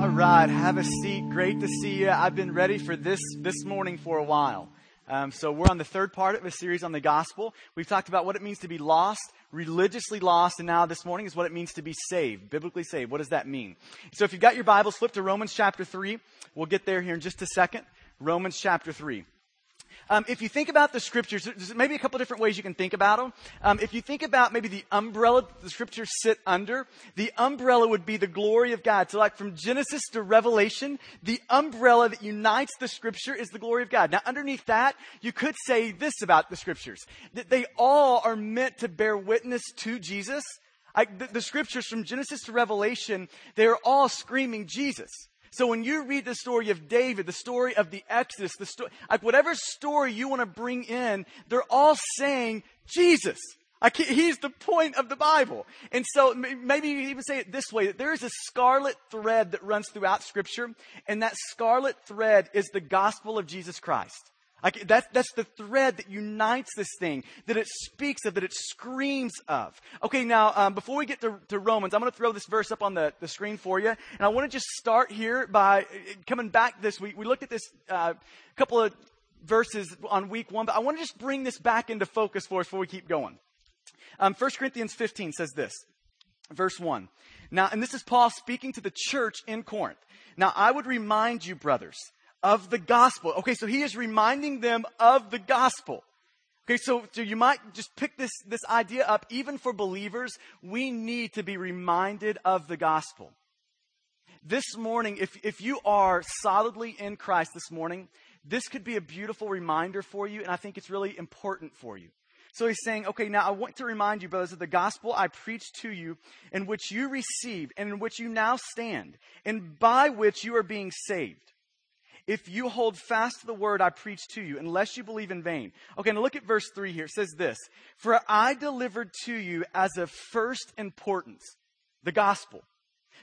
All right, have a seat. Great to see you. I've been ready for this this morning for a while. Um, so we're on the third part of a series on the gospel. We've talked about what it means to be lost, religiously lost, and now this morning is what it means to be saved, biblically saved. What does that mean? So if you've got your Bibles, flip to Romans chapter three. We'll get there here in just a second. Romans chapter three. Um, if you think about the scriptures, there's maybe a couple different ways you can think about them. Um, if you think about maybe the umbrella the scriptures sit under, the umbrella would be the glory of God. So like from Genesis to Revelation, the umbrella that unites the scripture is the glory of God. Now underneath that, you could say this about the scriptures, that they all are meant to bear witness to Jesus. Like the, the scriptures from Genesis to Revelation, they're all screaming Jesus. So when you read the story of David, the story of the Exodus, the story, like whatever story you want to bring in, they're all saying Jesus. He's the point of the Bible. And so maybe you even say it this way, that there is a scarlet thread that runs throughout scripture, and that scarlet thread is the gospel of Jesus Christ. That's, that's the thread that unites this thing, that it speaks of, that it screams of. Okay, now, um, before we get to, to Romans, I'm going to throw this verse up on the, the screen for you. And I want to just start here by uh, coming back this week. We looked at this uh, couple of verses on week one, but I want to just bring this back into focus for us before we keep going. Um, 1 Corinthians 15 says this, verse 1. Now, and this is Paul speaking to the church in Corinth. Now, I would remind you, brothers, of the gospel. Okay, so he is reminding them of the gospel. Okay, so, so you might just pick this, this idea up. Even for believers, we need to be reminded of the gospel. This morning, if, if you are solidly in Christ this morning, this could be a beautiful reminder for you, and I think it's really important for you. So he's saying, okay, now I want to remind you, brothers, of the gospel I preached to you, in which you received, and in which you now stand, and by which you are being saved if you hold fast to the word I preach to you, unless you believe in vain. Okay, now look at verse 3 here. It says this For I delivered to you as of first importance the gospel.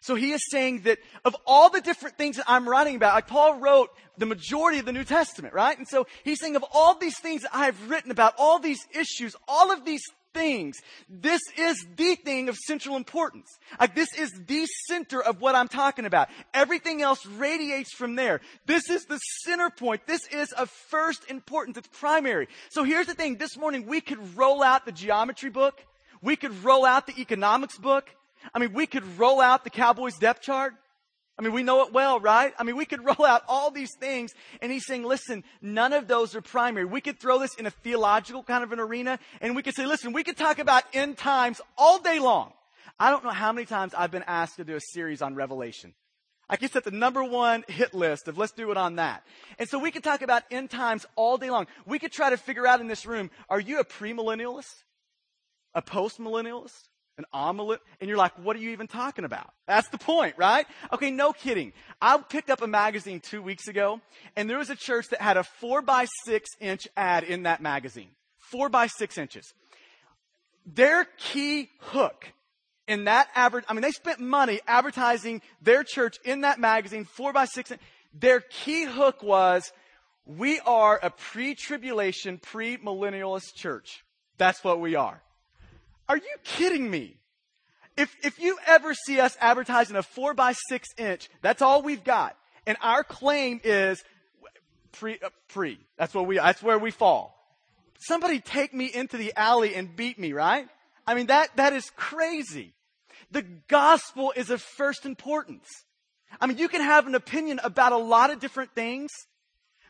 So he is saying that of all the different things that I'm writing about, like Paul wrote the majority of the New Testament, right? And so he's saying of all these things that I've written about, all these issues, all of these things. This is the thing of central importance. Like this is the center of what I'm talking about. Everything else radiates from there. This is the center point. This is of first importance. It's primary. So here's the thing. This morning we could roll out the geometry book. We could roll out the economics book. I mean, we could roll out the Cowboys depth chart. I mean, we know it well, right? I mean, we could roll out all these things, and he's saying, listen, none of those are primary. We could throw this in a theological kind of an arena, and we could say, listen, we could talk about end times all day long. I don't know how many times I've been asked to do a series on Revelation. I guess at the number one hit list of let's do it on that. And so we could talk about end times all day long. We could try to figure out in this room, are you a premillennialist? A postmillennialist? An omelet, and you're like, what are you even talking about? That's the point, right? Okay, no kidding. I picked up a magazine two weeks ago, and there was a church that had a four by six inch ad in that magazine. Four by six inches. Their key hook in that advert, I mean, they spent money advertising their church in that magazine, four by six. Their key hook was, we are a pre-tribulation, pre-millennialist church. That's what we are. Are you kidding me? If, if you ever see us advertising a four by six inch, that's all we've got. And our claim is pre, uh, pre. That's what we, that's where we fall. Somebody take me into the alley and beat me, right? I mean, that, that is crazy. The gospel is of first importance. I mean, you can have an opinion about a lot of different things,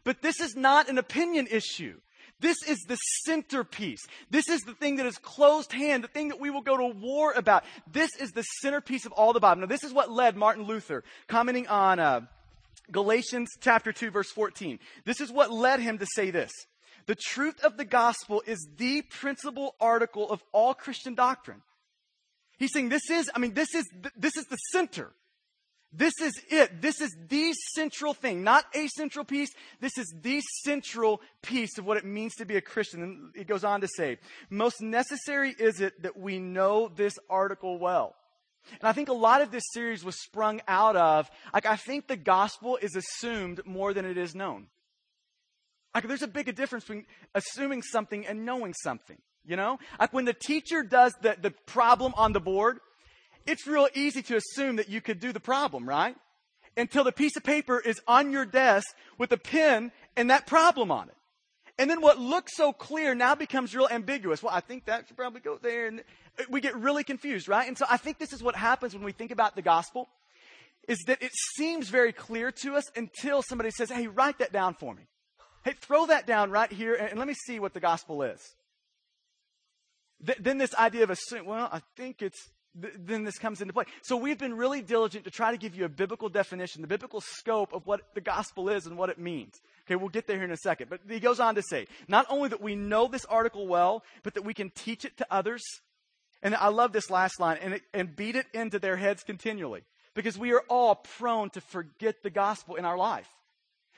but this is not an opinion issue. This is the centerpiece. This is the thing that is closed hand, the thing that we will go to war about. This is the centerpiece of all the Bible. Now, this is what led Martin Luther, commenting on uh, Galatians chapter 2, verse 14. This is what led him to say this. The truth of the gospel is the principal article of all Christian doctrine. He's saying this is, I mean, this is, this is the center. This is it. This is the central thing, not a central piece. This is the central piece of what it means to be a Christian. And it goes on to say, most necessary is it that we know this article well. And I think a lot of this series was sprung out of, like, I think the gospel is assumed more than it is known. Like, there's a big difference between assuming something and knowing something, you know? Like, when the teacher does the, the problem on the board, it's real easy to assume that you could do the problem, right? until the piece of paper is on your desk with a pen and that problem on it. And then what looks so clear now becomes real ambiguous. Well, I think that should probably go there. And we get really confused, right? And so I think this is what happens when we think about the gospel is that it seems very clear to us until somebody says, Hey, write that down for me. Hey, throw that down right here and let me see what the gospel is. Th- then this idea of assume, well, I think it's, th- then this comes into play. So we've been really diligent to try to give you a biblical definition, the biblical scope of what the gospel is and what it means. Okay, we'll get there here in a second. But he goes on to say, not only that we know this article well, but that we can teach it to others. And I love this last line, and, it, and beat it into their heads continually. Because we are all prone to forget the gospel in our life.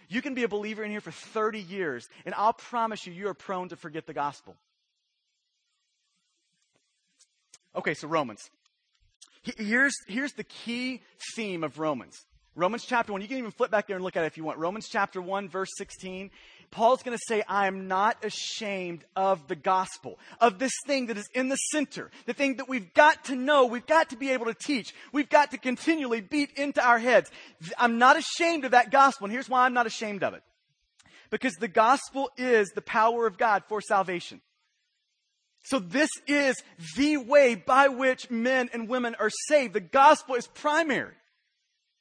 You can be a believer in here for 30 years, and I'll promise you, you are prone to forget the gospel. Okay, so Romans. Here's, here's the key theme of Romans. Romans chapter 1. You can even flip back there and look at it if you want. Romans chapter 1, verse 16. Paul's going to say, I am not ashamed of the gospel, of this thing that is in the center, the thing that we've got to know, we've got to be able to teach, we've got to continually beat into our heads. I'm not ashamed of that gospel, and here's why I'm not ashamed of it. Because the gospel is the power of God for salvation. So this is the way by which men and women are saved. The gospel is primary.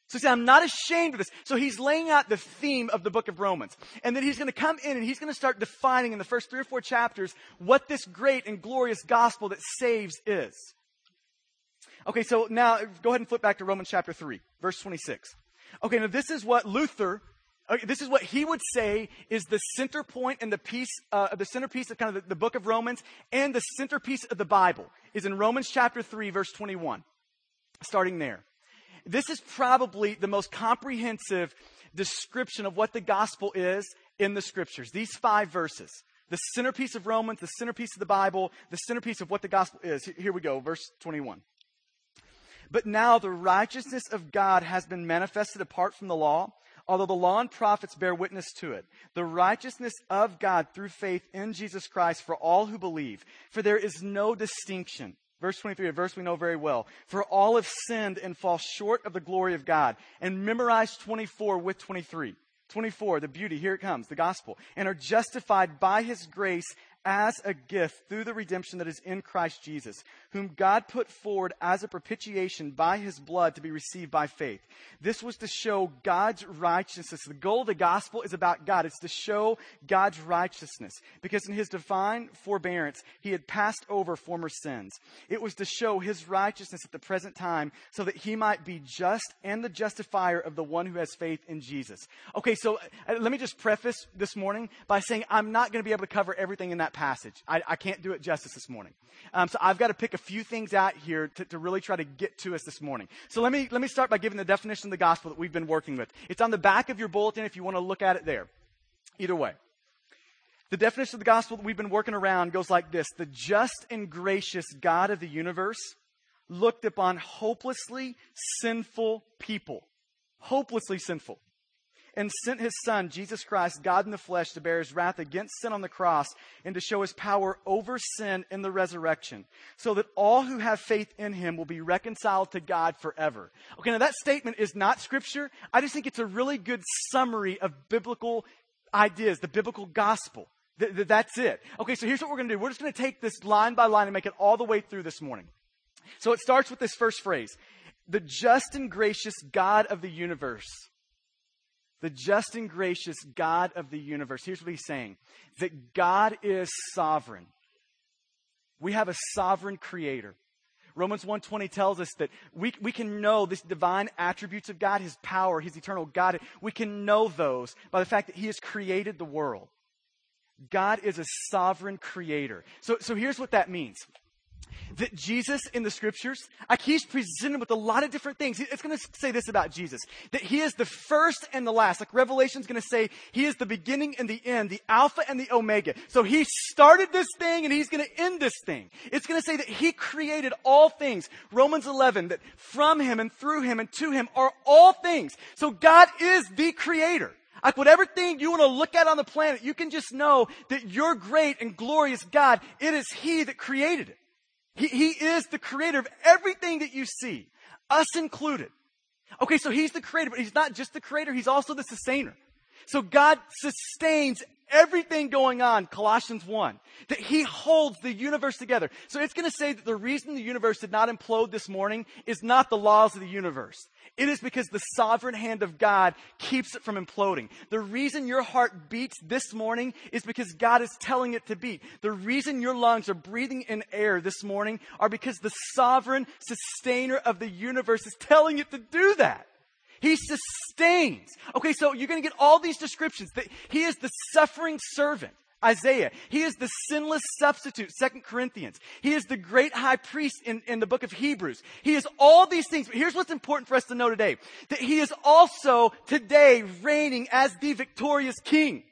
So he said, I'm not ashamed of this. So he's laying out the theme of the book of Romans. And then he's going to come in and he's going to start defining in the first three or four chapters what this great and glorious gospel that saves is. Okay, so now go ahead and flip back to Romans chapter 3, verse 26. Okay, now this is what Luther, okay, this is what he would say is the center point and the piece, uh, the centerpiece of kind of the, the book of Romans and the centerpiece of the Bible is in Romans chapter 3, verse 21. Starting there. This is probably the most comprehensive description of what the gospel is in the scriptures. These five verses. The centerpiece of Romans, the centerpiece of the Bible, the centerpiece of what the gospel is. Here we go, verse 21. But now the righteousness of God has been manifested apart from the law, although the law and prophets bear witness to it. The righteousness of God through faith in Jesus Christ for all who believe. For there is no distinction. Verse 23, a verse we know very well. For all have sinned and fall short of the glory of God. And memorize 24 with 23. 24, the beauty, here it comes, the gospel. And are justified by his grace as a gift through the redemption that is in Christ Jesus, whom God put forward as a propitiation by his blood to be received by faith. This was to show God's righteousness. The goal of the gospel is about God. It's to show God's righteousness because in his divine forbearance, he had passed over former sins. It was to show his righteousness at the present time so that he might be just and the justifier of the one who has faith in Jesus. Okay, so uh, let me just preface this morning by saying I'm not going to be able to cover everything in that passage. I, I can't do it justice this morning. Um, so I've got to pick a few things out here to, to really try to get to us this morning. So let me, let me start by giving the definition of the gospel that we've been working with. It's on the back of your bulletin if you want to look at it there. Either way. The definition of the gospel that we've been working around goes like this The just and gracious God of the universe looked upon hopelessly sinful people. Hopelessly sinful and sent his son, Jesus Christ, God in the flesh, to bear his wrath against sin on the cross and to show his power over sin in the resurrection, so that all who have faith in him will be reconciled to God forever. Okay, now that statement is not scripture. I just think it's a really good summary of biblical ideas, the biblical gospel. Th- th- that's it. Okay, so here's what we're going to do. We're just going to take this line by line and make it all the way through this morning. So it starts with this first phrase the just and gracious God of the universe the just and gracious God of the universe. Here's what he's saying that God is sovereign. We have a sovereign creator. Romans 1:20 tells us that we, we can know this divine attributes of God, his power, his eternal God. We can know those by the fact that he has created the world. God is a sovereign creator. So, so here's what that means that Jesus in the scriptures, like he's presented with a lot of different things. It's going to say this about Jesus, that he is the first and the last. Like Revelation's going to say he is the beginning and the end, the Alpha and the Omega. So he started this thing and he's going to end this thing. It's going to say that he created all things. Romans 11, that from him and through him and to him are all things. So God is the creator. Like whatever thing you want to look at on the planet, you can just know that your great and glorious God, it is He that created it. He, he is the creator of everything that you see, us included. Okay, so he's the creator, but he's not just the creator, he's also the sustainer. So God sustains everything going on, Colossians 1, that he holds the universe together. So it's going to say that the reason the universe did not implode this morning is not the laws of the universe. It is because the sovereign hand of God keeps it from imploding. The reason your heart beats this morning is because God is telling it to beat. The reason your lungs are breathing in air this morning are because the sovereign sustainer of the universe is telling it to do that. He sustains. Okay, so you're going to get all these descriptions that he is the suffering servant. Isaiah. He is the sinless substitute, Second Corinthians. He is the great high priest in, in the book of Hebrews. He is all these things. But here's what's important for us to know today. That he is also today reigning as the victorious king.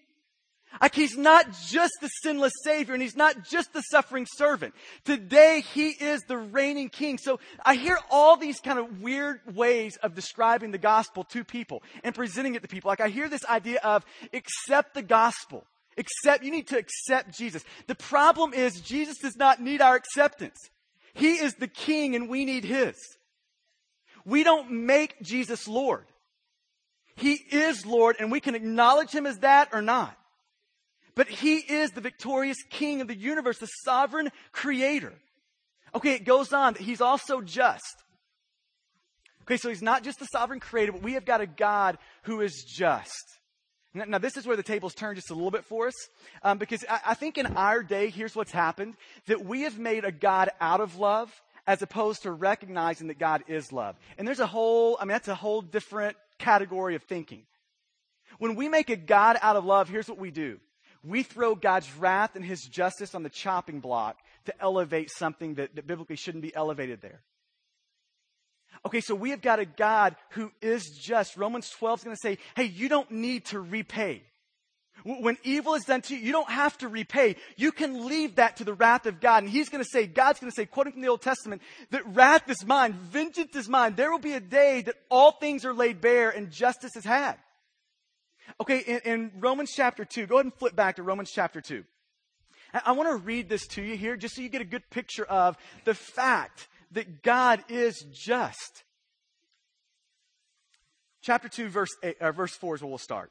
Like he's not just the sinless savior and he's not just the suffering servant. Today he is the reigning king. So I hear all these kind of weird ways of describing the gospel to people and presenting it to people. Like I hear this idea of accept the gospel. Accept, you need to accept Jesus. The problem is Jesus does not need our acceptance. He is the king and we need his. We don't make Jesus Lord. He is Lord and we can acknowledge him as that or not. But he is the victorious king of the universe, the sovereign creator. Okay, it goes on that he's also just. Okay, so he's not just the sovereign creator, but we have got a God who is just. Now, this is where the tables turn just a little bit for us, um, because I, I think in our day, here's what's happened that we have made a God out of love as opposed to recognizing that God is love. And there's a whole, I mean, that's a whole different category of thinking. When we make a God out of love, here's what we do we throw God's wrath and his justice on the chopping block to elevate something that, that biblically shouldn't be elevated there. Okay, so we have got a God who is just. Romans 12 is going to say, hey, you don't need to repay. When evil is done to you, you don't have to repay. You can leave that to the wrath of God. And he's going to say, God's going to say, quoting from the Old Testament, that wrath is mine, vengeance is mine. There will be a day that all things are laid bare and justice is had. Okay, in, in Romans chapter 2, go ahead and flip back to Romans chapter 2. I, I want to read this to you here just so you get a good picture of the fact that God is just. Chapter 2, verse, eight, uh, verse 4 is where we'll start.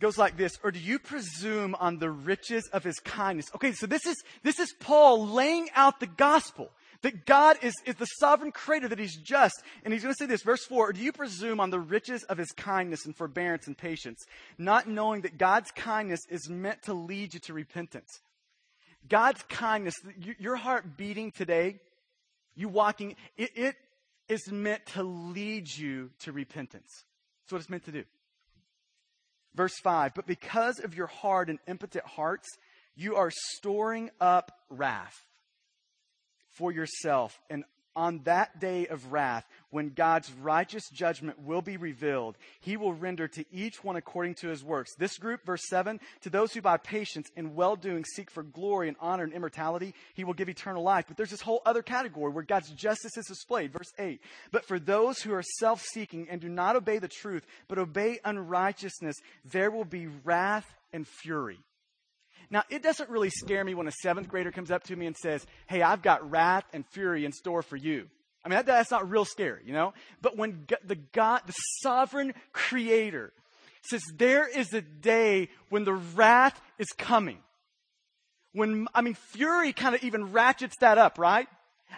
Goes like this, or do you presume on the riches of his kindness? Okay, so this is, this is Paul laying out the gospel. That God is, is the sovereign creator, that He's just. And He's going to say this, verse 4 Do you presume on the riches of His kindness and forbearance and patience, not knowing that God's kindness is meant to lead you to repentance? God's kindness, your heart beating today, you walking, it, it is meant to lead you to repentance. That's what it's meant to do. Verse 5 But because of your hard and impenitent hearts, you are storing up wrath for yourself. And on that day of wrath, when God's righteous judgment will be revealed, he will render to each one according to his works. This group, verse 7, to those who by patience and well doing seek for glory and honor and immortality, he will give eternal life. But there's this whole other category where God's justice is displayed. Verse 8, but for those who are self seeking and do not obey the truth, but obey unrighteousness, there will be wrath and fury. Now, it doesn't really scare me when a seventh grader comes up to me and says, Hey, I've got wrath and fury in store for you. I mean, that, that's not real scary, you know? But when the God, the sovereign creator says there is a day when the wrath is coming. When, I mean, fury kind of even ratchets that up, right?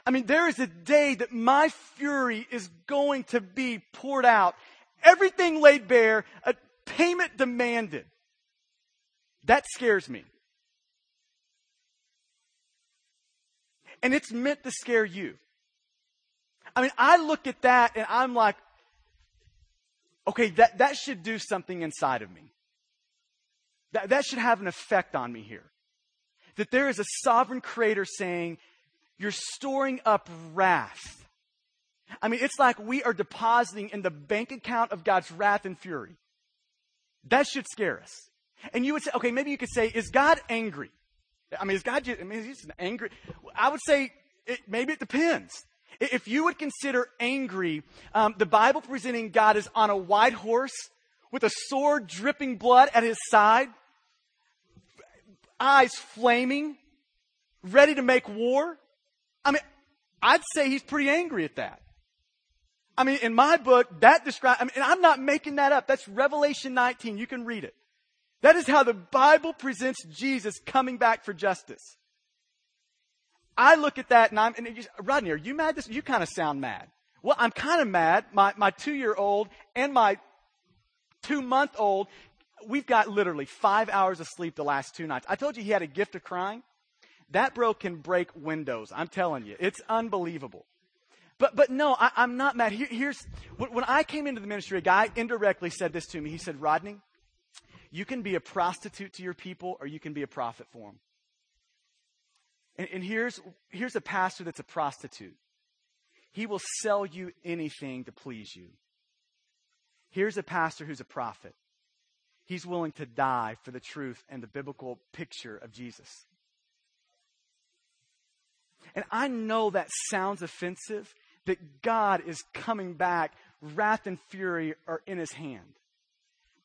I mean, there is a day that my fury is going to be poured out. Everything laid bare, a payment demanded. That scares me. And it's meant to scare you. I mean, I look at that and I'm like, okay, that, that should do something inside of me. That, that should have an effect on me here. That there is a sovereign creator saying, you're storing up wrath. I mean, it's like we are depositing in the bank account of God's wrath and fury. That should scare us. And you would say, okay, maybe you could say, is God angry? I mean, is God just, I mean, he's just angry. I would say it, maybe it depends. If you would consider angry, um, the Bible presenting God as on a white horse with a sword dripping blood at his side, eyes flaming, ready to make war. I mean, I'd say he's pretty angry at that. I mean, in my book, that describes, I mean, and I'm not making that up. That's Revelation 19. You can read it. That is how the Bible presents Jesus coming back for justice. I look at that and I'm, and you, Rodney, are you mad? This, you kind of sound mad. Well, I'm kind of mad. My, my two year old and my two month old, we've got literally five hours of sleep the last two nights. I told you he had a gift of crying. That bro can break windows. I'm telling you, it's unbelievable. But, but no, I, am not mad. Here, here's, when I came into the ministry, a guy indirectly said this to me. He said, Rodney, you can be a prostitute to your people or you can be a prophet for them. And, and here's, here's a pastor that's a prostitute. He will sell you anything to please you. Here's a pastor who's a prophet. He's willing to die for the truth and the biblical picture of Jesus. And I know that sounds offensive, that God is coming back, wrath and fury are in his hand.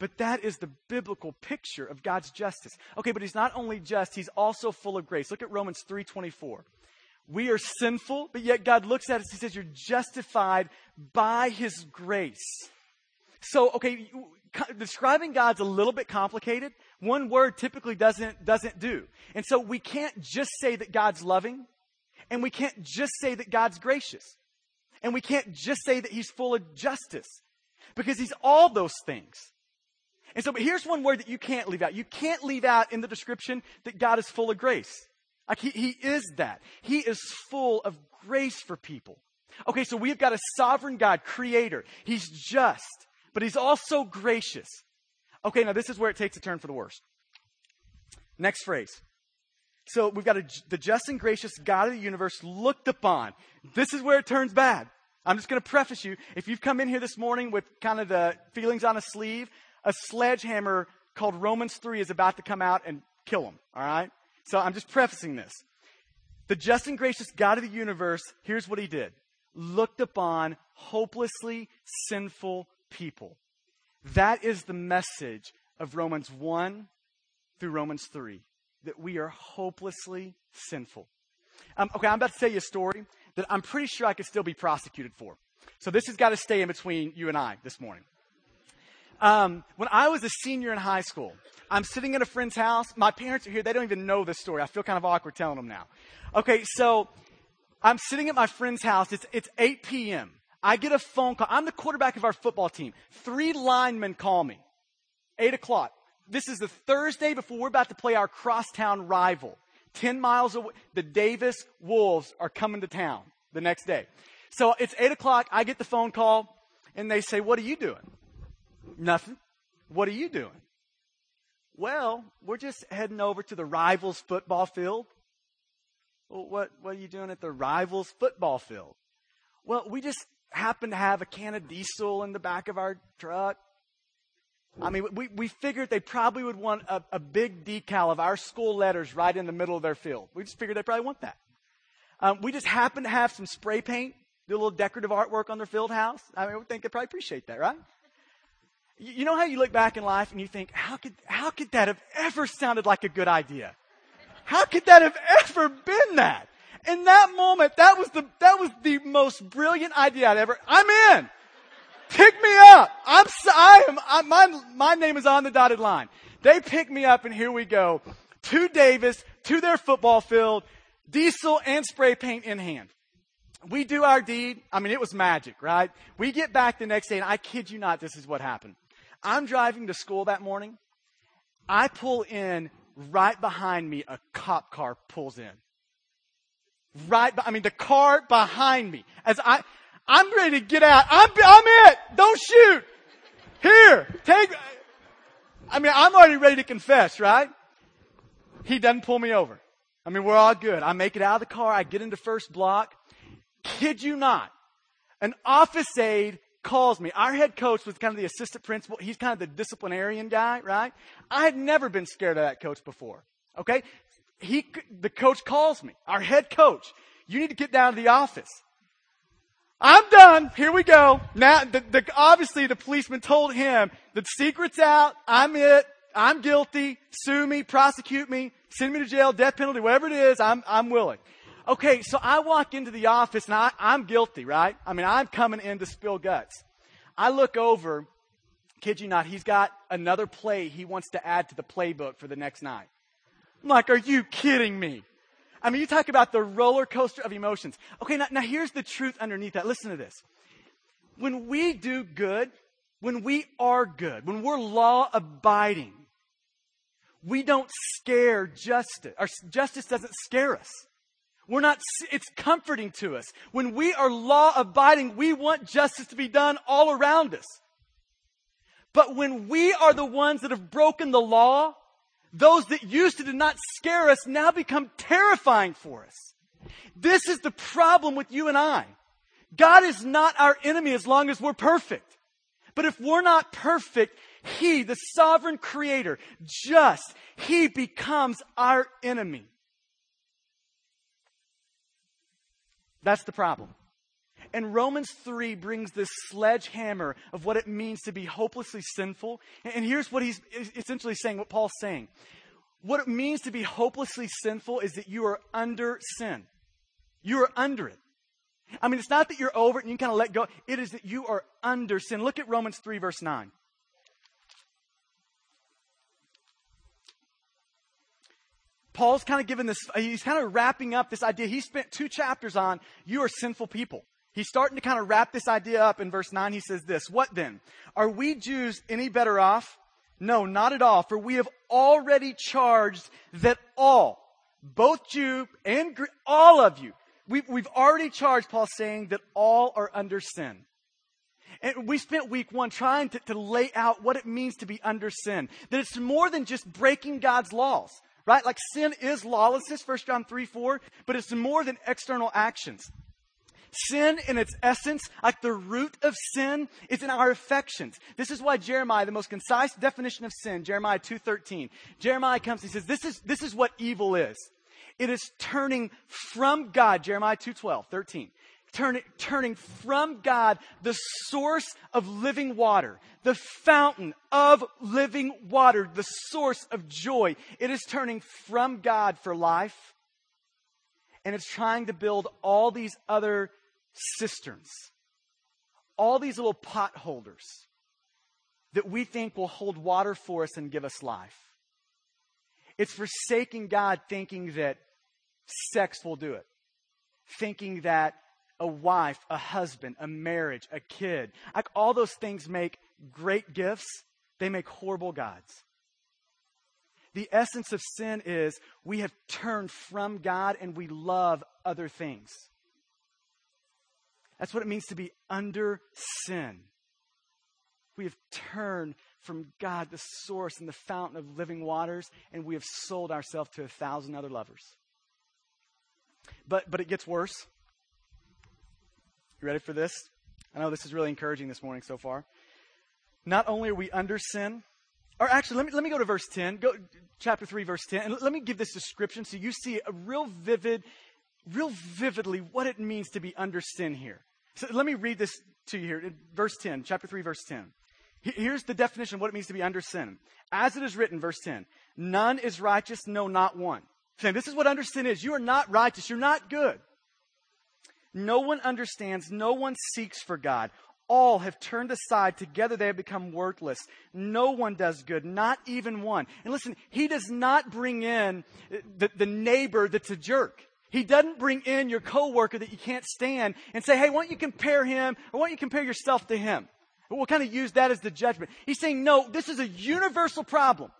But that is the biblical picture of God's justice. Okay, but he's not only just, he's also full of grace. Look at Romans 3:24. We are sinful, but yet God looks at us, he says, You're justified by his grace. So, okay, describing God's a little bit complicated. One word typically doesn't, doesn't do. And so we can't just say that God's loving, and we can't just say that God's gracious. And we can't just say that he's full of justice because he's all those things. And so, but here's one word that you can't leave out. You can't leave out in the description that God is full of grace. Like he, he is that. He is full of grace for people. Okay, so we've got a sovereign God, creator. He's just, but he's also gracious. Okay, now this is where it takes a turn for the worst. Next phrase. So we've got a, the just and gracious God of the universe looked upon. This is where it turns bad. I'm just going to preface you. If you've come in here this morning with kind of the feelings on a sleeve, a sledgehammer called Romans 3 is about to come out and kill them. All right? So I'm just prefacing this. The just and gracious God of the universe, here's what he did looked upon hopelessly sinful people. That is the message of Romans 1 through Romans 3 that we are hopelessly sinful. Um, okay, I'm about to tell you a story that I'm pretty sure I could still be prosecuted for. So this has got to stay in between you and I this morning. Um, when I was a senior in high school, I'm sitting at a friend's house. My parents are here. They don't even know this story. I feel kind of awkward telling them now. Okay, so I'm sitting at my friend's house. It's, it's 8 p.m. I get a phone call. I'm the quarterback of our football team. Three linemen call me. 8 o'clock this is the Thursday before we're about to play our crosstown rival. 10 miles away, the Davis Wolves are coming to town the next day. So it's 8 o'clock. I get the phone call and they say, What are you doing? Nothing. What are you doing? Well, we're just heading over to the rivals football field. Well, what, what are you doing at the rivals football field? Well, we just happen to have a can of diesel in the back of our truck. I mean, we, we figured they probably would want a, a big decal of our school letters right in the middle of their field. We just figured they probably want that. Um, we just happen to have some spray paint, do a little decorative artwork on their field house. I mean, we think they probably appreciate that, right? You, know how you look back in life and you think, how could, how could that have ever sounded like a good idea? How could that have ever been that? In that moment, that was the, that was the most brilliant idea I'd ever, I'm in. Pick me up. I'm, I am, I, my, my name is on the dotted line. They pick me up and here we go. To Davis, to their football field, diesel and spray paint in hand. We do our deed. I mean, it was magic, right? We get back the next day and I kid you not, this is what happened. I'm driving to school that morning. I pull in right behind me, a cop car pulls in. Right, I mean, the car behind me. As I, I'm ready to get out. I'm, I'm it. Don't shoot. Here, take, I mean, I'm already ready to confess, right? He doesn't pull me over. I mean, we're all good. I make it out of the car. I get into first block. Kid you not. An office aide calls me. Our head coach was kind of the assistant principal. He's kind of the disciplinarian guy, right? I had never been scared of that coach before. Okay? He, the coach calls me. Our head coach. You need to get down to the office. I'm done. Here we go. Now, the, the, obviously the policeman told him the secret's out. I'm it. I'm guilty. Sue me, prosecute me, send me to jail, death penalty, whatever it is. I'm, I'm willing. Okay, so I walk into the office and I, I'm guilty, right? I mean, I'm coming in to spill guts. I look over, kid you not, he's got another play he wants to add to the playbook for the next night. I'm like, are you kidding me? I mean, you talk about the roller coaster of emotions. Okay, now, now here's the truth underneath that. Listen to this. When we do good, when we are good, when we're law abiding, we don't scare justice. Our justice doesn't scare us. We're not, it's comforting to us. When we are law abiding, we want justice to be done all around us. But when we are the ones that have broken the law, those that used to did not scare us now become terrifying for us. This is the problem with you and I. God is not our enemy as long as we're perfect. But if we're not perfect, He, the sovereign creator, just, He becomes our enemy. That's the problem. And Romans 3 brings this sledgehammer of what it means to be hopelessly sinful. And here's what he's essentially saying, what Paul's saying. What it means to be hopelessly sinful is that you are under sin. You are under it. I mean, it's not that you're over it and you kind of let go. It is that you are under sin. Look at Romans 3, verse 9. Paul's kind of given this, he's kind of wrapping up this idea. He spent two chapters on you are sinful people. He's starting to kind of wrap this idea up in verse 9. He says this What then? Are we Jews any better off? No, not at all. For we have already charged that all, both Jew and Greek, all of you, we've, we've already charged, Paul saying, that all are under sin. And we spent week one trying to, to lay out what it means to be under sin. That it's more than just breaking God's laws, right? Like sin is lawlessness, 1 John 3 4, but it's more than external actions. Sin in its essence, like the root of sin, is in our affections. This is why Jeremiah, the most concise definition of sin, Jeremiah 2.13, Jeremiah comes, he says, this is, this is what evil is. It is turning from God, Jeremiah 2.12, 13. Turning, turning from God, the source of living water, the fountain of living water, the source of joy. It is turning from God for life, and it's trying to build all these other cisterns, all these little pot holders that we think will hold water for us and give us life. It's forsaking God thinking that sex will do it, thinking that a wife, a husband, a marriage, a kid, like all those things make great gifts, they make horrible gods. The essence of sin is we have turned from God and we love other things. That's what it means to be under sin. We have turned from God, the source and the fountain of living waters, and we have sold ourselves to a thousand other lovers. But, but it gets worse. You ready for this? I know this is really encouraging this morning so far. Not only are we under sin, or actually, let me, let me go to verse 10, go, chapter 3, verse 10, and let me give this description so you see a real vivid, real vividly what it means to be under sin here. So let me read this to you here. Verse 10, chapter 3, verse 10. Here's the definition of what it means to be under sin. As it is written, verse 10, none is righteous, no, not one. Saying this is what under sin is. You are not righteous. You're not good. No one understands. No one seeks for God. All have turned aside. Together they have become worthless. No one does good, not even one. And listen, he does not bring in the, the neighbor that's a jerk. He doesn't bring in your coworker that you can't stand and say, hey, why don't you compare him or why don't you compare yourself to him? We'll kind of use that as the judgment. He's saying, no, this is a universal problem.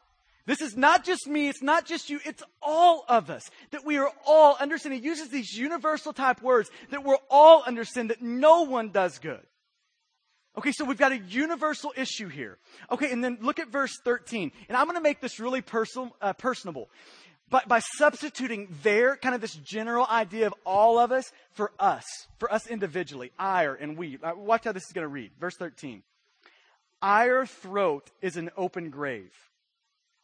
This is not just me, it's not just you, it's all of us. That we are all under sin. He uses these universal type words that we're all under sin, that no one does good. Okay, so we've got a universal issue here. Okay, and then look at verse 13. And I'm going to make this really personal, uh, personable by, by substituting their kind of this general idea of all of us for us, for us individually, ire and we. Uh, watch how this is going to read. Verse 13. Our throat is an open grave.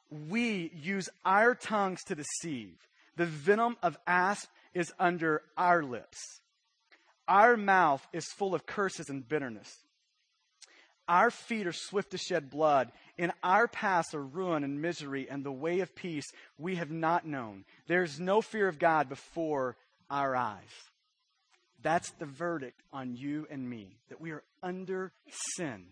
We use our tongues to deceive. The venom of asp is under our lips. Our mouth is full of curses and bitterness. Our feet are swift to shed blood, in our paths are ruin and misery, and the way of peace we have not known. There is no fear of God before our eyes. That's the verdict on you and me, that we are under sin.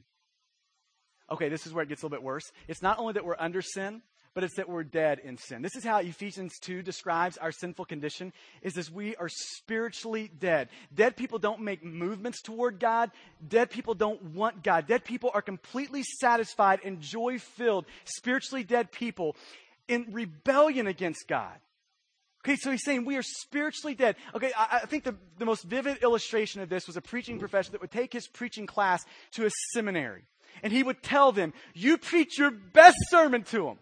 Okay, this is where it gets a little bit worse. It's not only that we're under sin, but it's that we're dead in sin. This is how Ephesians 2 describes our sinful condition is as we are spiritually dead. Dead people don't make movements toward God. Dead people don't want God. Dead people are completely satisfied and joy-filled, spiritually dead people in rebellion against God. Okay, so he's saying we are spiritually dead. Okay, I, I, think the, the most vivid illustration of this was a preaching professor that would take his preaching class to a seminary. And he would tell them, you preach your best sermon to them.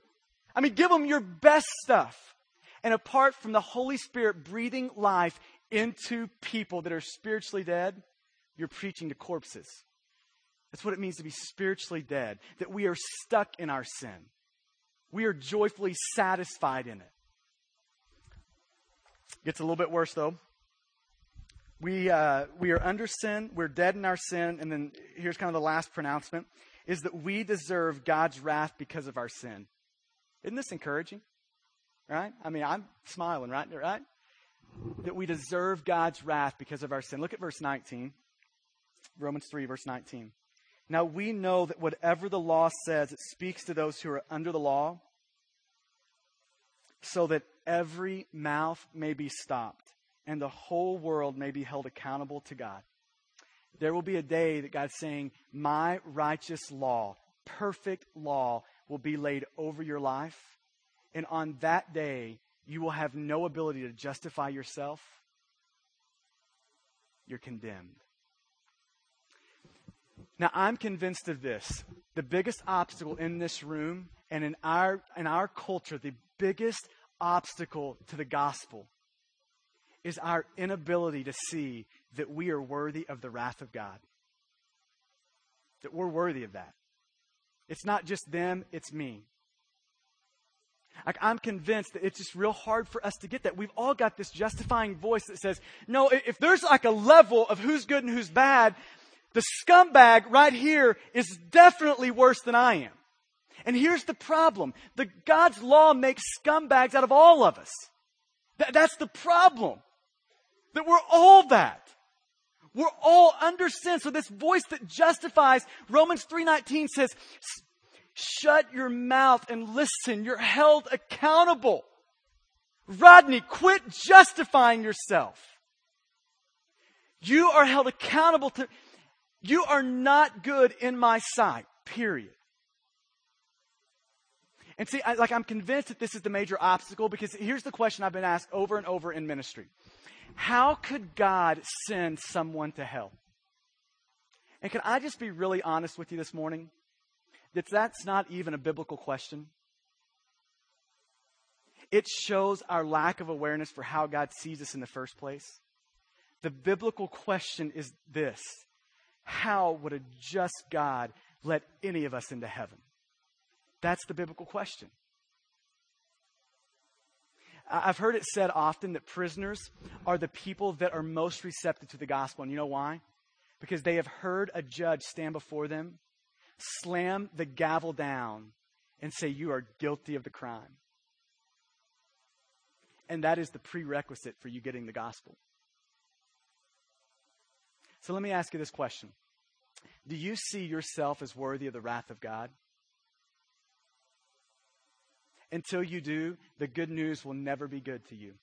I mean, give them your best stuff. And apart from the Holy Spirit breathing life into people that are spiritually dead, you're preaching to corpses. That's what it means to be spiritually dead, that we are stuck in our sin. We are joyfully satisfied in it. Gets a little bit worse, though. We, uh, we are under sin, we're dead in our sin, and then here's kind of the last pronouncement is that we deserve God's wrath because of our sin. Isn't this encouraging? Right? I mean, I'm smiling, right? Right? That we deserve God's wrath because of our sin. Look at verse 19. Romans 3, verse 19. Now we know that whatever the law says, it speaks to those who are under the law, so that every mouth may be stopped and the whole world may be held accountable to God. There will be a day that God's saying, My righteous law, perfect law, will be laid over your life. And on that day, you will have no ability to justify yourself. You're condemned. Now, I'm convinced of this. The biggest obstacle in this room and in our, in our culture, the biggest obstacle to the gospel is our inability to see that we are worthy of the wrath of God. That we're worthy of that. It's not just them, it's me. Like, I'm convinced that it's just real hard for us to get that. We've all got this justifying voice that says, no, if there's like a level of who's good and who's bad, the scumbag right here is definitely worse than I am. And here's the problem. The God's law makes scumbags out of all of us. Th- that's the problem. That we're all that. We're all under sin. So this voice that justifies, Romans 3.19 says, shut your mouth and listen. You're held accountable. Rodney, quit justifying yourself. You are held accountable to, you are not good in my sight, period. And see, I, like I'm convinced that this is the major obstacle because here's the question I've been asked over and over in ministry. How could God send someone to hell? And can I just be really honest with you this morning? That that's not even a biblical question. It shows our lack of awareness for how God sees us in the first place. The biblical question is this How would a just God let any of us into heaven? That's the biblical question. I've heard it said often that prisoners are the people that are most receptive to the gospel. And you know why? Because they have heard a judge stand before them, slam the gavel down, and say, You are guilty of the crime. And that is the prerequisite for you getting the gospel. So let me ask you this question Do you see yourself as worthy of the wrath of God? Until you do, the good news will never be good to you.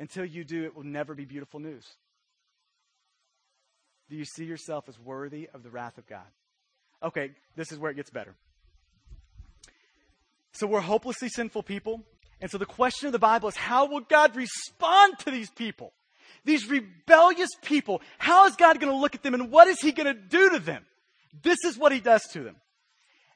Until you do, it will never be beautiful news. Do you see yourself as worthy of the wrath of God? Okay, this is where it gets better. So we're hopelessly sinful people. And so the question of the Bible is how will God respond to these people? These rebellious people. How is God going to look at them and what is he going to do to them? This is what he does to them.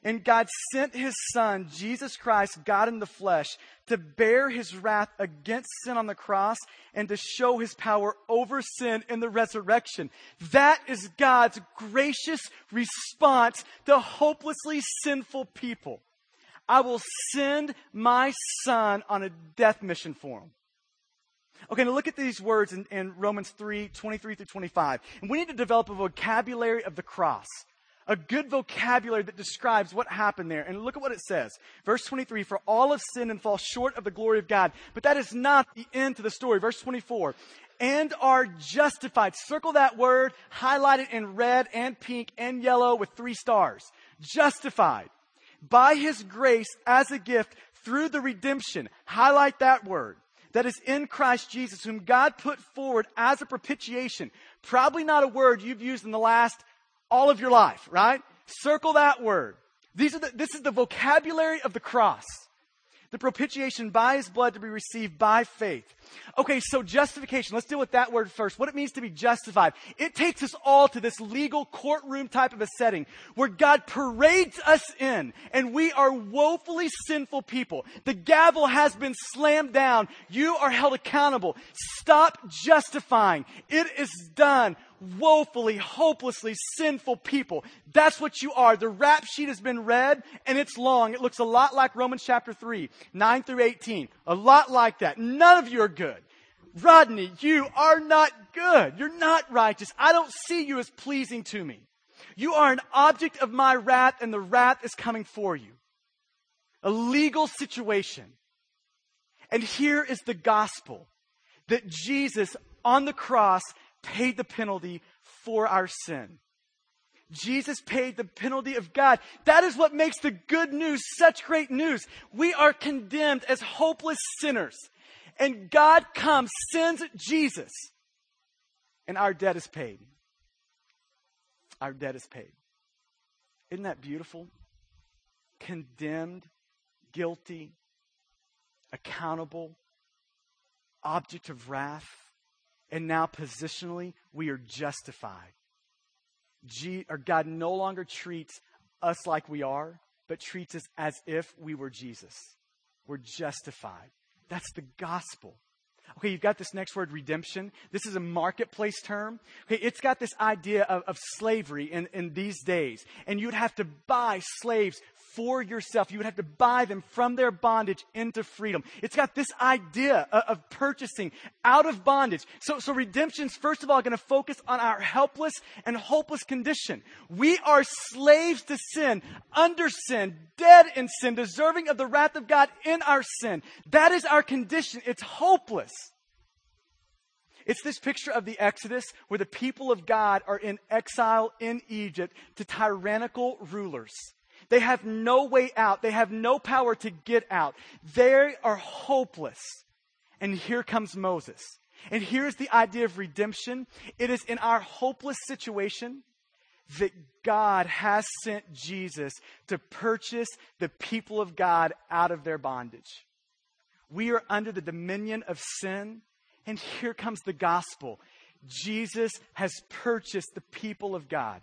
And God sent his son, Jesus Christ, God in the flesh, to bear his wrath against sin on the cross and to show his power over sin in the resurrection. That is God's gracious response to hopelessly sinful people. I will send my son on a death mission for him. Okay, now look at these words in, in Romans 3 23 through 25. And we need to develop a vocabulary of the cross a good vocabulary that describes what happened there. And look at what it says. Verse 23, for all have sinned and fall short of the glory of God. But that is not the end to the story. Verse 24, and are justified. Circle that word, highlight it in red and pink and yellow with three stars. Justified by his grace as a gift through the redemption. Highlight that word. That is in Christ Jesus, whom God put forward as a propitiation. Probably not a word you've used in the last all of your life, right? Circle that word. These are the, this is the vocabulary of the cross the propitiation by his blood to be received by faith. Okay, so justification. Let's deal with that word first. What it means to be justified. It takes us all to this legal courtroom type of a setting where God parades us in and we are woefully sinful people. The gavel has been slammed down. You are held accountable. Stop justifying. It is done woefully, hopelessly sinful people. That's what you are. The rap sheet has been read and it's long. It looks a lot like Romans chapter 3, 9 through 18. A lot like that. None of you are good. Rodney, you are not good. You're not righteous. I don't see you as pleasing to me. You are an object of my wrath and the wrath is coming for you. A legal situation. And here is the gospel that Jesus on the cross paid the penalty for our sin. Jesus paid the penalty of God. That is what makes the good news such great news. We are condemned as hopeless sinners. And God comes, sends Jesus, and our debt is paid. Our debt is paid. Isn't that beautiful? Condemned, guilty, accountable, object of wrath and now positionally, we are justified. G, or God no longer treats us like we are, but treats us as if we were Jesus. We're justified. That's the gospel. Okay, you've got this next word, redemption. This is a marketplace term. Okay, it's got this idea of, of slavery in, in these days. And you'd have to buy slaves for yourself. You would have to buy them from their bondage into freedom. It's got this idea of, of purchasing out of bondage. So, so redemption's first of all going to focus on our helpless and hopeless condition. We are slaves to sin, under sin, dead in sin, deserving of the wrath of God in our sin. That is our condition. It's hopeless. It's this picture of the Exodus where the people of God are in exile in Egypt to tyrannical rulers. They have no way out. They have no power to get out. They are hopeless. And here comes Moses. And here's the idea of redemption. It is in our hopeless situation that God has sent Jesus to purchase the people of God out of their bondage. We are under the dominion of sin, and here comes the gospel. Jesus has purchased the people of God.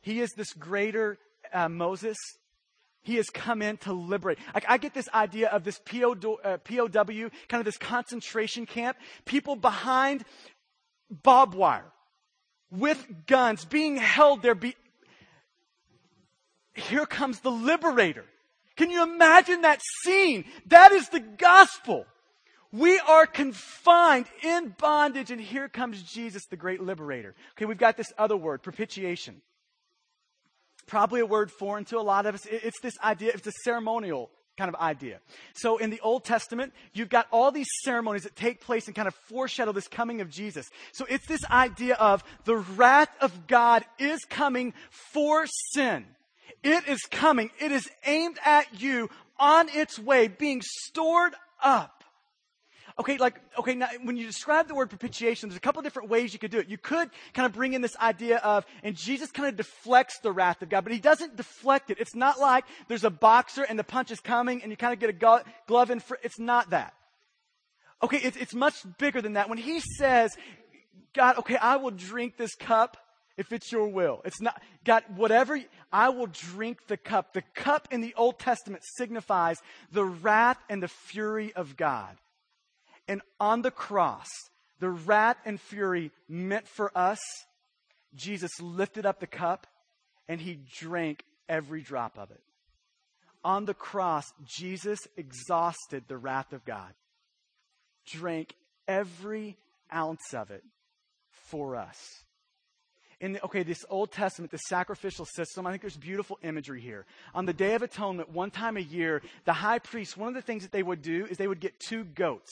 He is this greater uh, Moses. He has come in to liberate. Like, I get this idea of this PO, uh, POW, kind of this concentration camp. People behind barbed wire with guns being held there. Be- Here comes the liberator. Can you imagine that scene? That is the gospel. We are confined in bondage, and here comes Jesus, the great liberator. Okay, we've got this other word, propitiation probably a word foreign to a lot of us. It's this idea, it's a ceremonial kind of idea. So in the Old Testament, you've got all these ceremonies that take place and kind of foreshadow this coming of Jesus. So it's this idea of the wrath of God is coming for sin. It is coming. It is aimed at you on its way, being stored up okay, like, okay, now when you describe the word propitiation, there's a couple different ways you could do it. You could kind of bring in this idea of, and Jesus kind of deflects the wrath of God, but he doesn't deflect it. It's not like there's a boxer and the punch is coming and you kind of get a glove in it's not that. Okay, it's, it's much bigger than that. When he says, God, okay, I will drink this cup if it's your will. It's not, God, whatever, I will drink the cup. The cup in the Old Testament signifies the wrath and the fury of God. And on the cross, the wrath and fury meant for us, Jesus lifted up the cup and he drank every drop of it. On the cross, Jesus exhausted the wrath of God, drank every ounce of it for us. In okay, this Old Testament, the sacrificial system, I think there's beautiful imagery here. On the Day of Atonement, one time a year, the high priest, one of the things that they would do is they would get two goats.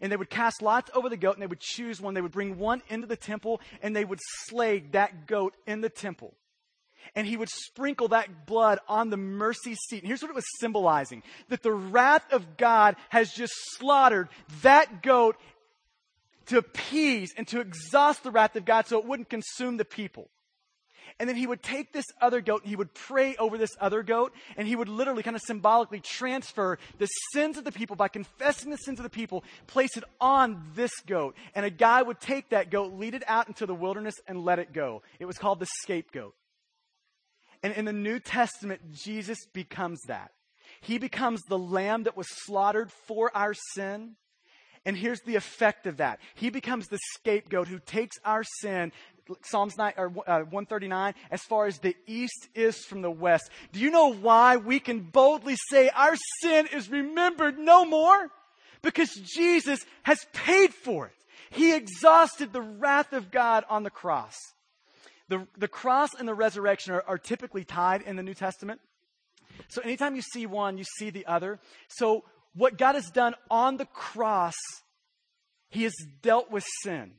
And they would cast lots over the goat and they would choose one. They would bring one into the temple and they would slay that goat in the temple and he would sprinkle that blood on the mercy seat. And here's what it was symbolizing that the wrath of God has just slaughtered that goat to appease and to exhaust the wrath of God so it wouldn't consume the people. And then he would take this other goat and he would pray over this other goat and he would literally kind of symbolically transfer the sins of the people by confessing the sins of the people, place it on this goat. And a guy would take that goat, lead it out into the wilderness and let it go. It was called the scapegoat. And in the New Testament, Jesus becomes that. He becomes the lamb that was slaughtered for our sin. And here's the effect of that. He becomes the scapegoat who takes our sin, Psalms 9, or, uh, 139, as far as the east is from the west. Do you know why we can boldly say our sin is remembered no more? Because Jesus has paid for it. He exhausted the wrath of God on the cross. The, the cross and the resurrection are, are typically tied in the New Testament. So anytime you see one, you see the other. So what God has done on the cross, He has dealt with sin.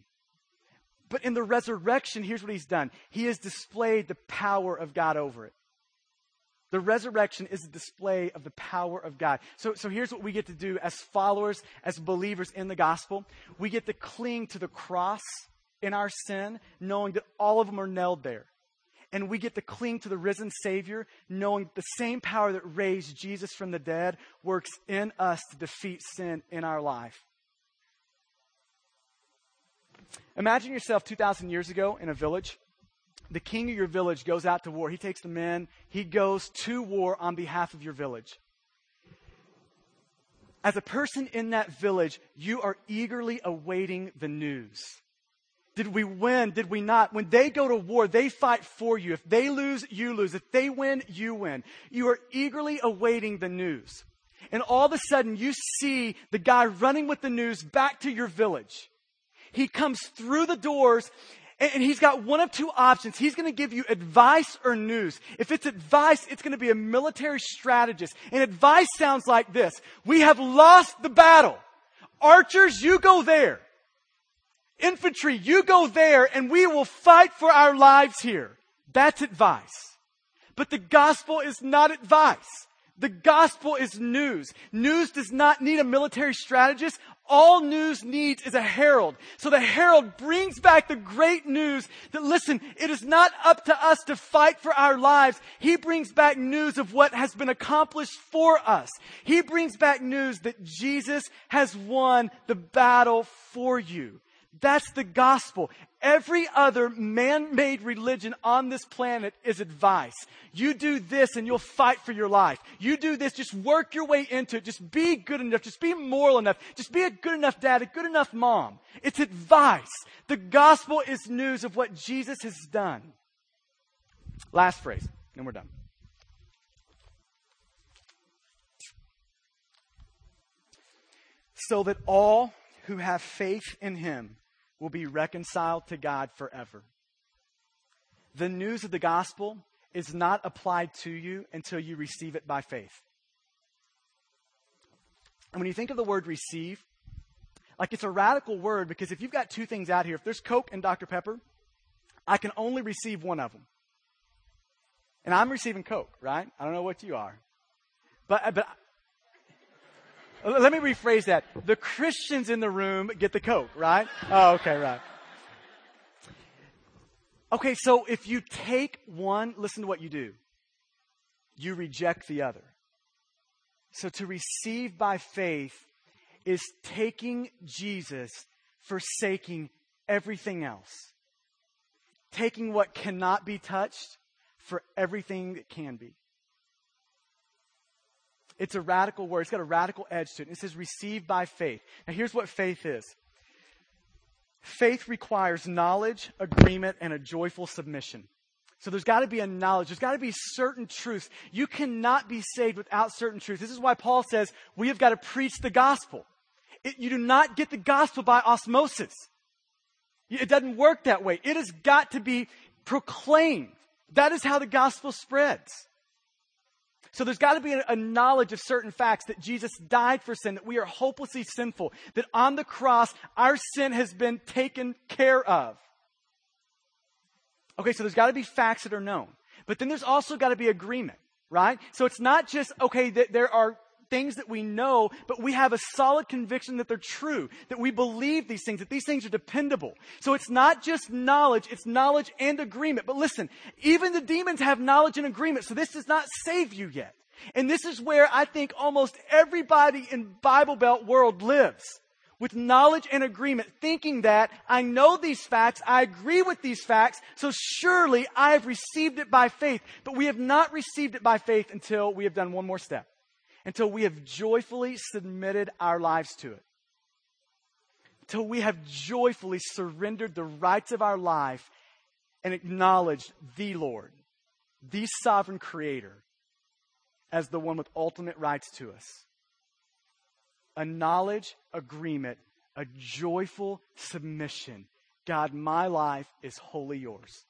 But in the resurrection, here's what He's done He has displayed the power of God over it. The resurrection is a display of the power of God. So, so here's what we get to do as followers, as believers in the gospel. We get to cling to the cross in our sin, knowing that all of them are nailed there. And we get to cling to the risen Savior, knowing the same power that raised Jesus from the dead works in us to defeat sin in our life. Imagine yourself 2,000 years ago in a village. The king of your village goes out to war. He takes the men, he goes to war on behalf of your village. As a person in that village, you are eagerly awaiting the news. Did we win? Did we not? When they go to war, they fight for you. If they lose, you lose. If they win, you win. You are eagerly awaiting the news. And all of a sudden, you see the guy running with the news back to your village. He comes through the doors and he's got one of two options. He's going to give you advice or news. If it's advice, it's going to be a military strategist. And advice sounds like this. We have lost the battle. Archers, you go there. Infantry, you go there and we will fight for our lives here. That's advice. But the gospel is not advice. The gospel is news. News does not need a military strategist. All news needs is a herald. So the herald brings back the great news that listen, it is not up to us to fight for our lives. He brings back news of what has been accomplished for us. He brings back news that Jesus has won the battle for you. That's the gospel. Every other man made religion on this planet is advice. You do this and you'll fight for your life. You do this, just work your way into it. Just be good enough. Just be moral enough. Just be a good enough dad, a good enough mom. It's advice. The gospel is news of what Jesus has done. Last phrase, and we're done. So that all who have faith in him will be reconciled to God forever. The news of the gospel is not applied to you until you receive it by faith. And when you think of the word receive, like it's a radical word because if you've got two things out here, if there's Coke and Dr. Pepper, I can only receive one of them. And I'm receiving Coke, right? I don't know what you are. But, but let me rephrase that. The Christians in the room get the Coke, right? Oh, okay, right. Okay, so if you take one, listen to what you do. You reject the other. So to receive by faith is taking Jesus, forsaking everything else. Taking what cannot be touched for everything that can be. It's a radical word. It's got a radical edge to it. It says receive by faith. Now, here's what faith is faith requires knowledge, agreement, and a joyful submission. So there's got to be a knowledge. There's got to be certain truths. You cannot be saved without certain truth. This is why Paul says we have got to preach the gospel. It, you do not get the gospel by osmosis. It doesn't work that way. It has got to be proclaimed. That is how the gospel spreads. So there's got to be a, knowledge of certain facts that Jesus died for sin, that we are hopelessly sinful, that on the cross our sin has been taken care of. Okay, so there's got to be facts that are known. But then there's also got to be agreement, right? So it's not just, okay, that there are things that we know, but we have a solid conviction that they're true, that we believe these things, that these things are dependable. So it's not just knowledge, it's knowledge and agreement. But listen, even the demons have knowledge and agreement, so this does not save you yet. And this is where I think almost everybody in Bible Belt world lives. With knowledge and agreement, thinking that I know these facts, I agree with these facts, so surely I have received it by faith. But we have not received it by faith until we have done one more step until we have joyfully submitted our lives to it. Until we have joyfully surrendered the rights of our life and acknowledged the Lord, the sovereign creator, as the one with ultimate rights to us. A knowledge agreement, a joyful submission. God, my life is wholly yours.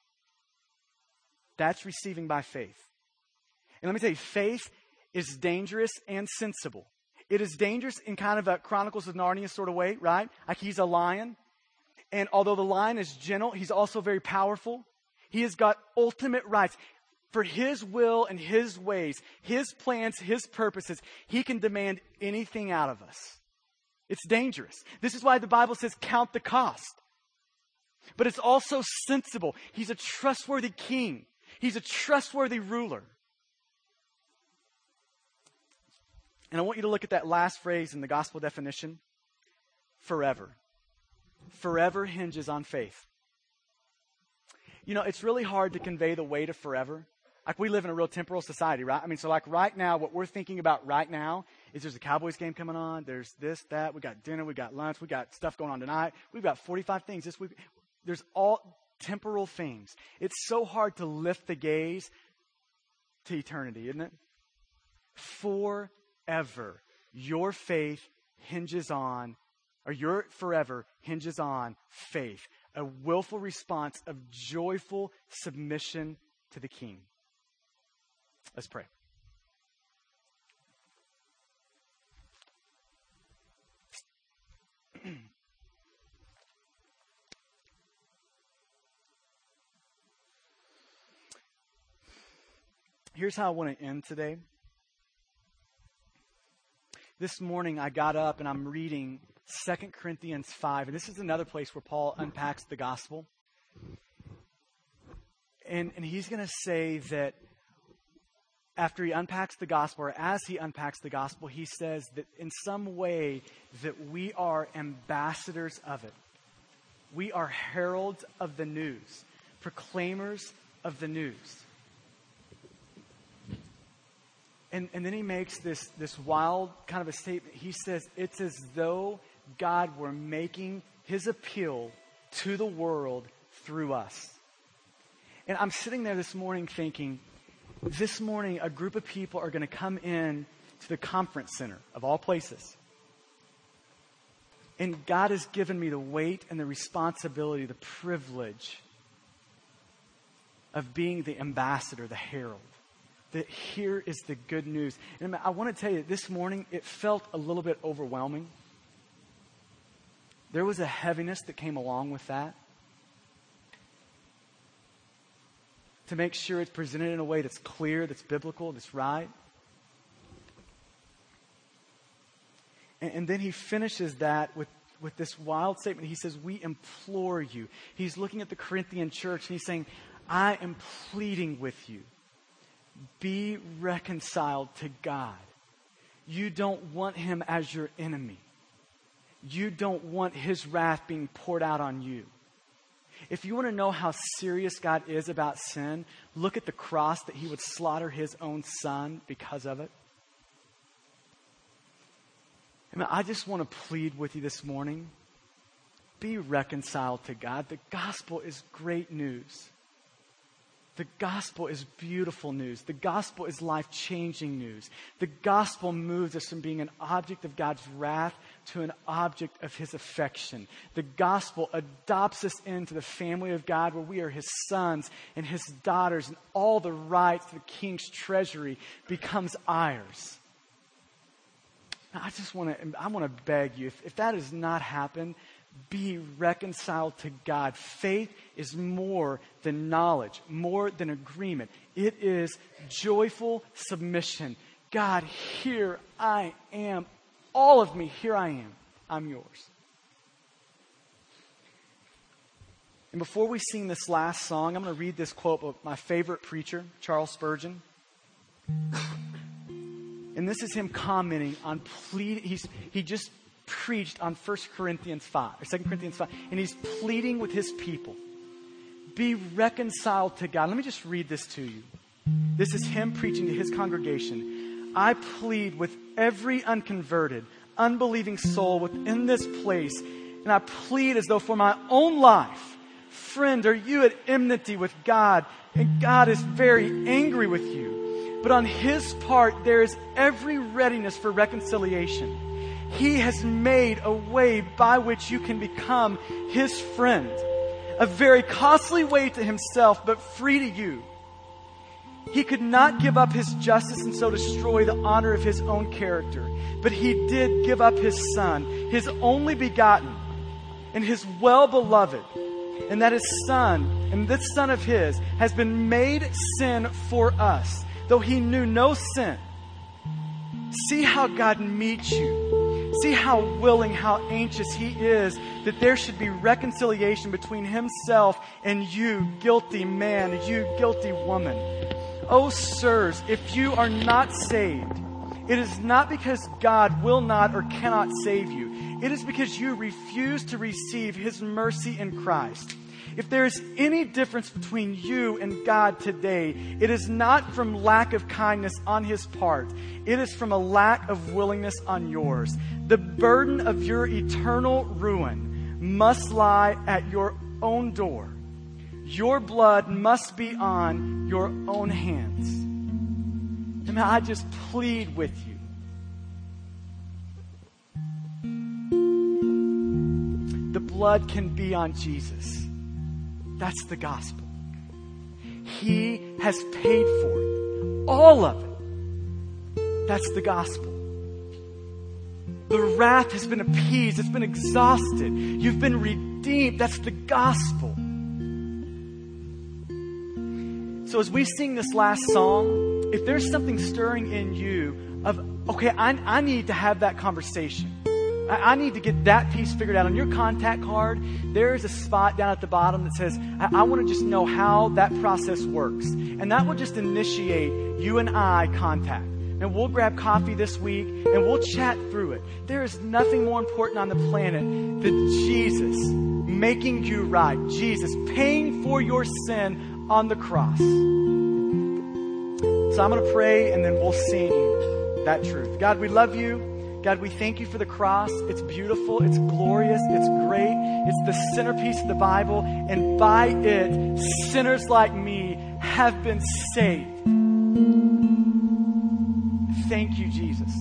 That's receiving by faith. And let me tell you, faith is dangerous and sensible. It is dangerous in kind of a Chronicles of Narnia sort of way, right? Like he's a lion. And although the lion is gentle, he's also very powerful. He has got ultimate rights. For his will and his ways, his plans, his purposes, he can demand anything out of us. It's dangerous. This is why the Bible says count the cost. But it's also sensible. He's a trustworthy king. He's a trustworthy ruler. And I want you to look at that last phrase in the gospel definition forever. Forever hinges on faith. You know, it's really hard to convey the weight of forever. Like, we live in a real temporal society, right? I mean, so like right now, what we're thinking about right now is there's a Cowboys game coming on, there's this, that, we got dinner, we got lunch, we got stuff going on tonight, we've got 45 things this week. There's all temporal things. It's so hard to lift the gaze to eternity, isn't it? For forever. Your faith hinges on, or your forever hinges on faith, a willful response of joyful submission to the King. Let's pray. Here's how I want to end today this morning I got up and I'm reading 2 Corinthians 5. And this is another place where Paul unpacks the gospel. And, and he's going to say that after he unpacks the gospel, or as he unpacks the gospel, he says that in some way that we are ambassadors of it. We are heralds of the news, proclaimers of the news. And, and then he makes this, this wild kind of a statement. He says, It's as though God were making his appeal to the world through us. And I'm sitting there this morning thinking, this morning a group of people are going to come in to the conference center of all places. And God has given me the weight and the responsibility, the privilege of being the ambassador, the herald that here is the good news. And I want to tell you, this morning it felt a little bit overwhelming. There was a heaviness that came along with that. To make sure it's presented in a way that's clear, that's biblical, that's right. And, and then he finishes that with with this wild statement. He says, We implore you. He's looking at the Corinthian church and he's saying, I am pleading with you. Be reconciled to God. You don't want him as your enemy. You don't want his wrath being poured out on you. If you want to know how serious God is about sin, look at the cross that he would slaughter his own son because of it. I, mean, I just want to plead with you this morning be reconciled to God. The gospel is great news. The gospel is beautiful news. The gospel is life changing news. The gospel moves us from being an object of God's wrath to an object of his affection. The gospel adopts us into the family of God where we are his sons and his daughters, and all the rights to the king's treasury becomes ours. Now, I just want to I want to beg you if, if that has not happened, be reconciled to God. Faith is more than knowledge, more than agreement. It is joyful submission. God, here I am. All of me, here I am. I'm yours. And before we sing this last song, I'm going to read this quote of my favorite preacher, Charles Spurgeon. And this is him commenting on pleading. He's, he just preached on 1 Corinthians 5, or 2 Corinthians 5, and he's pleading with his people. Be reconciled to God. Let me just read this to you. This is him preaching to his congregation. I plead with every unconverted, unbelieving soul within this place, and I plead as though for my own life. Friend, are you at enmity with God? And God is very angry with you. But on his part, there is every readiness for reconciliation. He has made a way by which you can become His friend. A very costly way to Himself, but free to you. He could not give up His justice and so destroy the honor of His own character, but He did give up His Son, His only begotten, and His well beloved. And that His Son, and this Son of His, has been made sin for us, though He knew no sin. See how God meets you See how willing, how anxious he is that there should be reconciliation between himself and you, guilty man, you, guilty woman. Oh, sirs, if you are not saved, it is not because God will not or cannot save you. It is because you refuse to receive his mercy in Christ. If there is any difference between you and God today, it is not from lack of kindness on His part, it is from a lack of willingness on yours. The burden of your eternal ruin must lie at your own door. Your blood must be on your own hands. And I just plead with you. The blood can be on Jesus. That's the gospel. He has paid for it. All of it. That's the gospel. The wrath has been appeased. It's been exhausted. You've been redeemed. That's the gospel. So as we sing this last song, if there's something stirring in you of, okay, I, I need to have that conversation. I, I, need to get that piece figured out. On your contact card, there's a spot down at the bottom that says, I, I want to just know how that process works. And that will just initiate you and I contact. And we'll grab coffee this week and we'll chat through it. There is nothing more important on the planet than Jesus making you right. Jesus paying for your sin on the cross. So I'm going to pray and then we'll sing that truth. God, we love you. God, we thank you for the cross. It's beautiful, it's glorious, it's great. It's the centerpiece of the Bible, and by it, sinners like me have been saved. Thank you, Jesus.